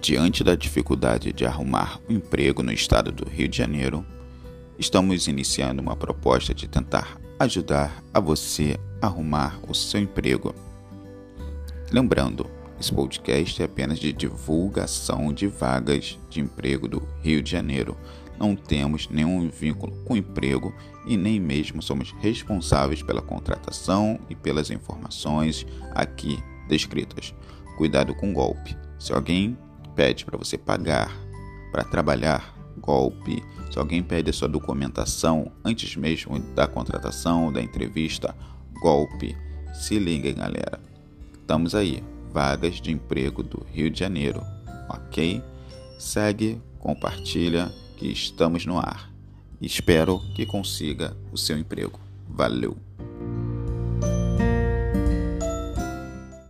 Diante da dificuldade de arrumar um emprego no estado do Rio de Janeiro, estamos iniciando uma proposta de tentar ajudar a você a arrumar o seu emprego. Lembrando, esse podcast é apenas de divulgação de vagas de emprego do Rio de Janeiro. Não temos nenhum vínculo com emprego e nem mesmo somos responsáveis pela contratação e pelas informações aqui descritas. Cuidado com golpe. Se alguém pede para você pagar para trabalhar, golpe. Se alguém pede a sua documentação antes mesmo da contratação, da entrevista, golpe. Se liguem, galera. Estamos aí. Vagas de emprego do Rio de Janeiro. Ok? Segue, compartilha que estamos no ar. Espero que consiga o seu emprego. Valeu!